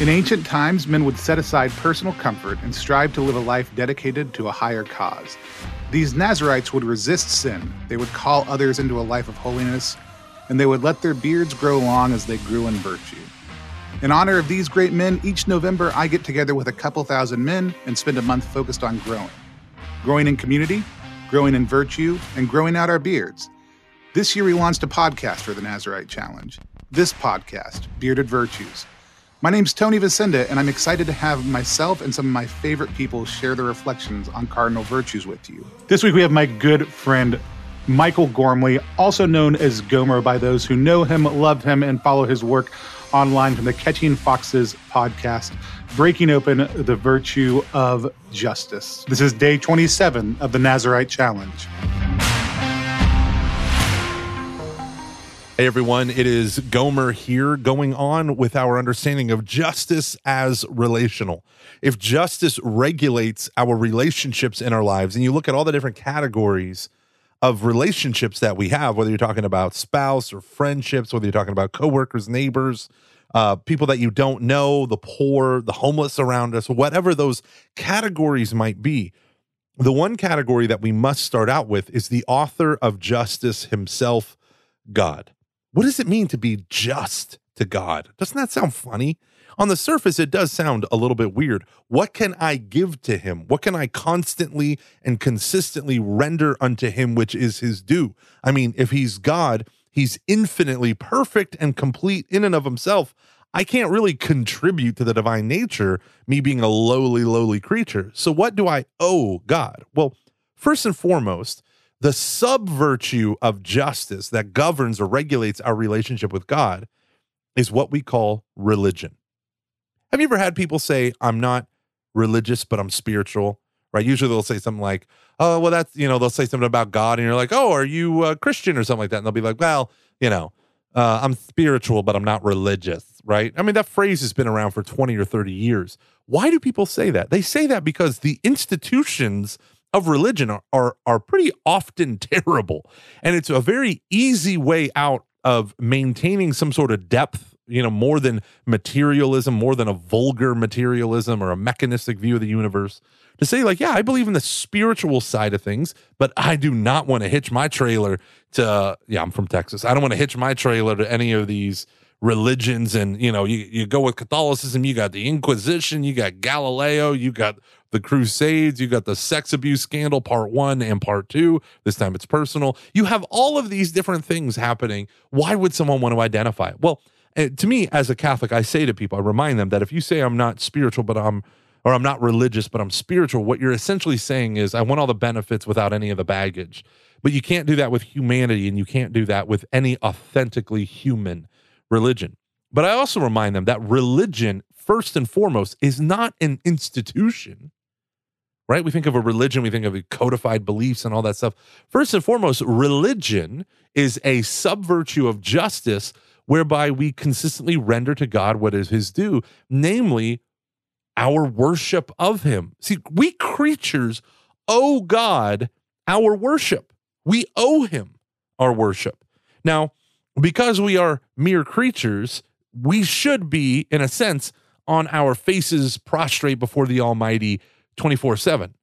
In ancient times, men would set aside personal comfort and strive to live a life dedicated to a higher cause. These Nazarites would resist sin, they would call others into a life of holiness, and they would let their beards grow long as they grew in virtue. In honor of these great men, each November I get together with a couple thousand men and spend a month focused on growing. Growing in community, growing in virtue, and growing out our beards. This year we launched a podcast for the Nazarite Challenge. This podcast, Bearded Virtues. My name's Tony Vicinda, and I'm excited to have myself and some of my favorite people share their reflections on cardinal virtues with you. This week we have my good friend Michael Gormley, also known as Gomer by those who know him, love him, and follow his work online from the Catching Foxes podcast, breaking open the virtue of justice. This is day 27 of the Nazarite Challenge. Hey everyone, it is Gomer here going on with our understanding of justice as relational. If justice regulates our relationships in our lives, and you look at all the different categories of relationships that we have, whether you're talking about spouse or friendships, whether you're talking about coworkers, neighbors, uh, people that you don't know, the poor, the homeless around us, whatever those categories might be, the one category that we must start out with is the author of justice himself, God. What does it mean to be just to God? Doesn't that sound funny? On the surface, it does sound a little bit weird. What can I give to him? What can I constantly and consistently render unto him, which is his due? I mean, if he's God, he's infinitely perfect and complete in and of himself. I can't really contribute to the divine nature, me being a lowly, lowly creature. So, what do I owe God? Well, first and foremost, the sub virtue of justice that governs or regulates our relationship with God is what we call religion. Have you ever had people say, I'm not religious, but I'm spiritual? Right? Usually they'll say something like, oh, well, that's, you know, they'll say something about God and you're like, oh, are you a Christian or something like that? And they'll be like, well, you know, uh, I'm spiritual, but I'm not religious, right? I mean, that phrase has been around for 20 or 30 years. Why do people say that? They say that because the institutions of religion are, are, are pretty often terrible. And it's a very easy way out of maintaining some sort of depth, you know, more than materialism, more than a vulgar materialism or a mechanistic view of the universe. To say, like, yeah, I believe in the spiritual side of things, but I do not want to hitch my trailer to, yeah, I'm from Texas. I don't want to hitch my trailer to any of these religions and you know you, you go with catholicism you got the inquisition you got galileo you got the Crusades, you got the sex abuse scandal, part one and part two. This time it's personal. You have all of these different things happening. Why would someone want to identify? Well, eh, to me, as a Catholic, I say to people, I remind them that if you say I'm not spiritual, but I'm or I'm not religious, but I'm spiritual, what you're essentially saying is I want all the benefits without any of the baggage. But you can't do that with humanity and you can't do that with any authentically human religion. But I also remind them that religion, first and foremost, is not an institution right? We think of a religion, we think of codified beliefs and all that stuff. First and foremost, religion is a sub virtue of justice whereby we consistently render to God what is his due, namely our worship of him. See, we creatures owe God our worship. We owe him our worship. Now, because we are mere creatures, we should be, in a sense, on our faces prostrate before the Almighty 24 7.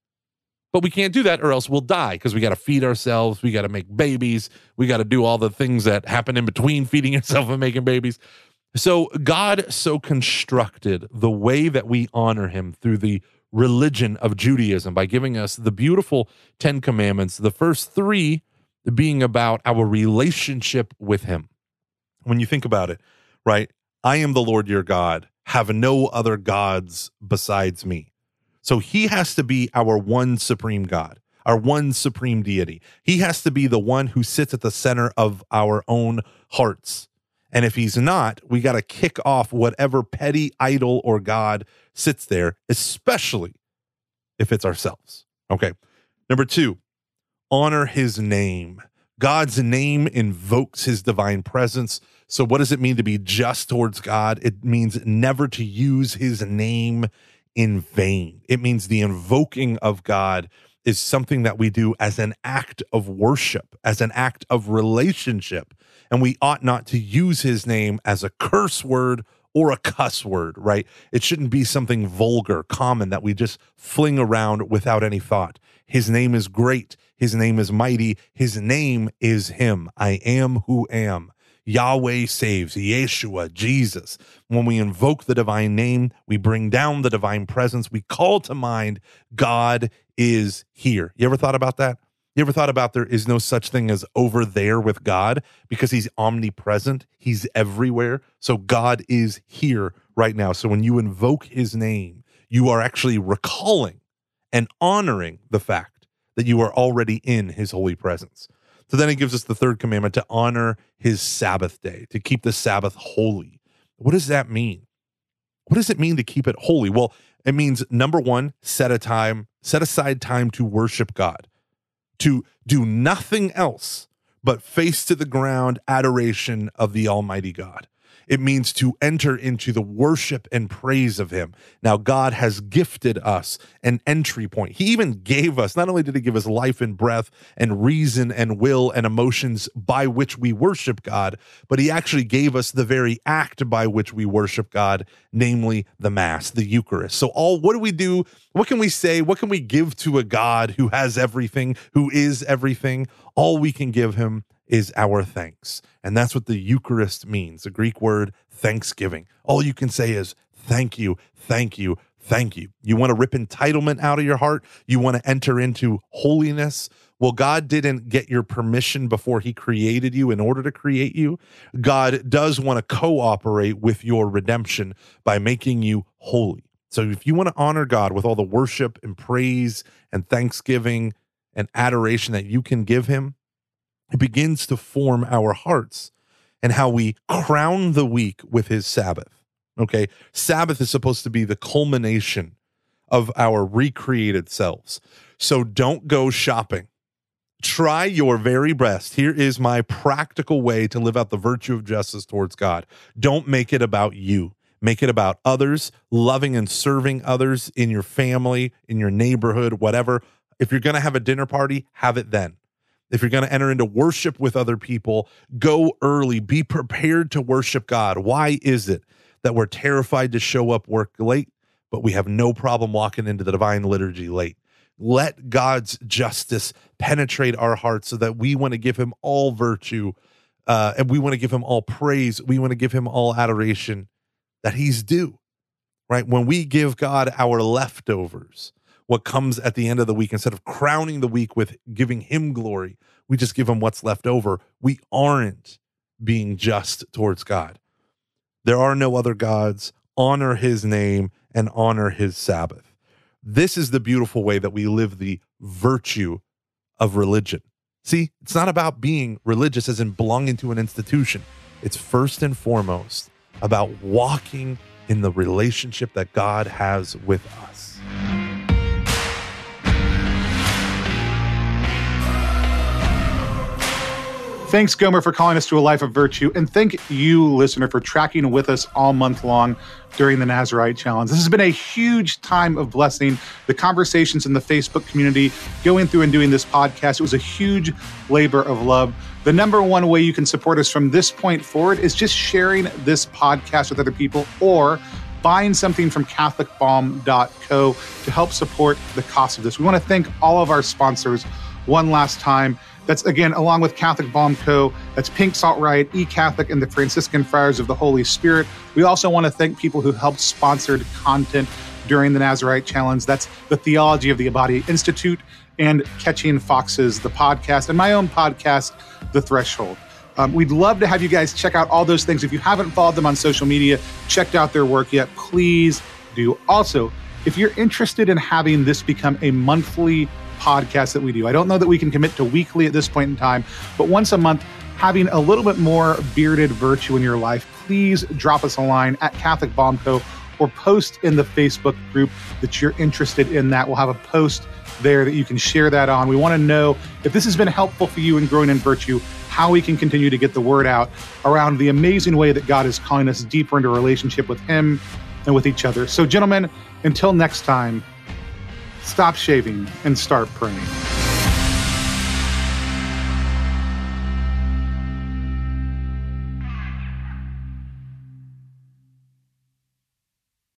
But we can't do that or else we'll die because we got to feed ourselves. We got to make babies. We got to do all the things that happen in between feeding yourself and making babies. So God so constructed the way that we honor him through the religion of Judaism by giving us the beautiful 10 commandments, the first 3 being about our relationship with him. When you think about it, right? I am the Lord your God. Have no other gods besides me. So he has to be our one supreme God, our one supreme deity. He has to be the one who sits at the center of our own hearts. And if he's not, we got to kick off whatever petty idol or God sits there, especially if it's ourselves. Okay. Number two, honor his name. God's name invokes his divine presence. So, what does it mean to be just towards God? It means never to use his name in vain. It means the invoking of God is something that we do as an act of worship, as an act of relationship. And we ought not to use his name as a curse word or a cuss word, right? It shouldn't be something vulgar, common that we just fling around without any thought. His name is great. His name is mighty. His name is Him. I am who am. Yahweh saves, Yeshua, Jesus. When we invoke the divine name, we bring down the divine presence. We call to mind God is here. You ever thought about that? You ever thought about there is no such thing as over there with God because he's omnipresent, he's everywhere. So God is here right now. So when you invoke his name, you are actually recalling and honoring the fact that you are already in his holy presence. So then he gives us the third commandment to honor his Sabbath day, to keep the Sabbath holy. What does that mean? What does it mean to keep it holy? Well, it means number one, set a time, set aside time to worship God, to do nothing else but face to the ground adoration of the Almighty God. It means to enter into the worship and praise of Him. Now, God has gifted us an entry point. He even gave us, not only did He give us life and breath and reason and will and emotions by which we worship God, but He actually gave us the very act by which we worship God, namely the Mass, the Eucharist. So, all what do we do? What can we say? What can we give to a God who has everything, who is everything? All we can give Him is our thanks. And that's what the Eucharist means, the Greek word thanksgiving. All you can say is thank you, thank you, thank you. You want to rip entitlement out of your heart? You want to enter into holiness? Well, God didn't get your permission before he created you in order to create you. God does want to cooperate with your redemption by making you holy. So if you want to honor God with all the worship and praise and thanksgiving and adoration that you can give him, it begins to form our hearts and how we crown the week with his Sabbath. Okay. Sabbath is supposed to be the culmination of our recreated selves. So don't go shopping. Try your very best. Here is my practical way to live out the virtue of justice towards God. Don't make it about you. Make it about others, loving and serving others in your family, in your neighborhood, whatever. If you're going to have a dinner party, have it then. If you're going to enter into worship with other people, go early. Be prepared to worship God. Why is it that we're terrified to show up work late, but we have no problem walking into the divine liturgy late? Let God's justice penetrate our hearts so that we want to give him all virtue uh, and we want to give him all praise. We want to give him all adoration that he's due, right? When we give God our leftovers, what comes at the end of the week. Instead of crowning the week with giving him glory we just give him what's left over. We aren't being just towards god. There are no other gods. Honor his name and honor his sabbath. This is the beautiful way that we live the virtue of religion. See it's not about being religious as in belonging to an institution. It's first and foremost about walking in the relationship that god has with us Thanks, Gomer, for calling us to a life of virtue. And thank you, listener, for tracking with us all month long during the Nazarite Challenge. This has been a huge time of blessing. The conversations in the Facebook community, going through and doing this podcast, it was a huge labor of love. The number one way you can support us from this point forward is just sharing this podcast with other people or buying something from CatholicBalm.co to help support the cost of this. We want to thank all of our sponsors one last time. That's again, along with Catholic Balm Co., that's Pink Salt Riot, E Catholic, and the Franciscan Friars of the Holy Spirit. We also want to thank people who helped sponsored content during the Nazarite Challenge. That's the Theology of the Body Institute and Catching Foxes, the podcast, and my own podcast, The Threshold. Um, we'd love to have you guys check out all those things. If you haven't followed them on social media, checked out their work yet, please do. Also, if you're interested in having this become a monthly podcast that we do. I don't know that we can commit to weekly at this point in time, but once a month, having a little bit more bearded virtue in your life, please drop us a line at Catholic Balm Co. or post in the Facebook group that you're interested in that. We'll have a post there that you can share that on. We want to know if this has been helpful for you in growing in virtue, how we can continue to get the word out around the amazing way that God is calling us deeper into relationship with Him and with each other. So, gentlemen, until next time, stop shaving and start praying.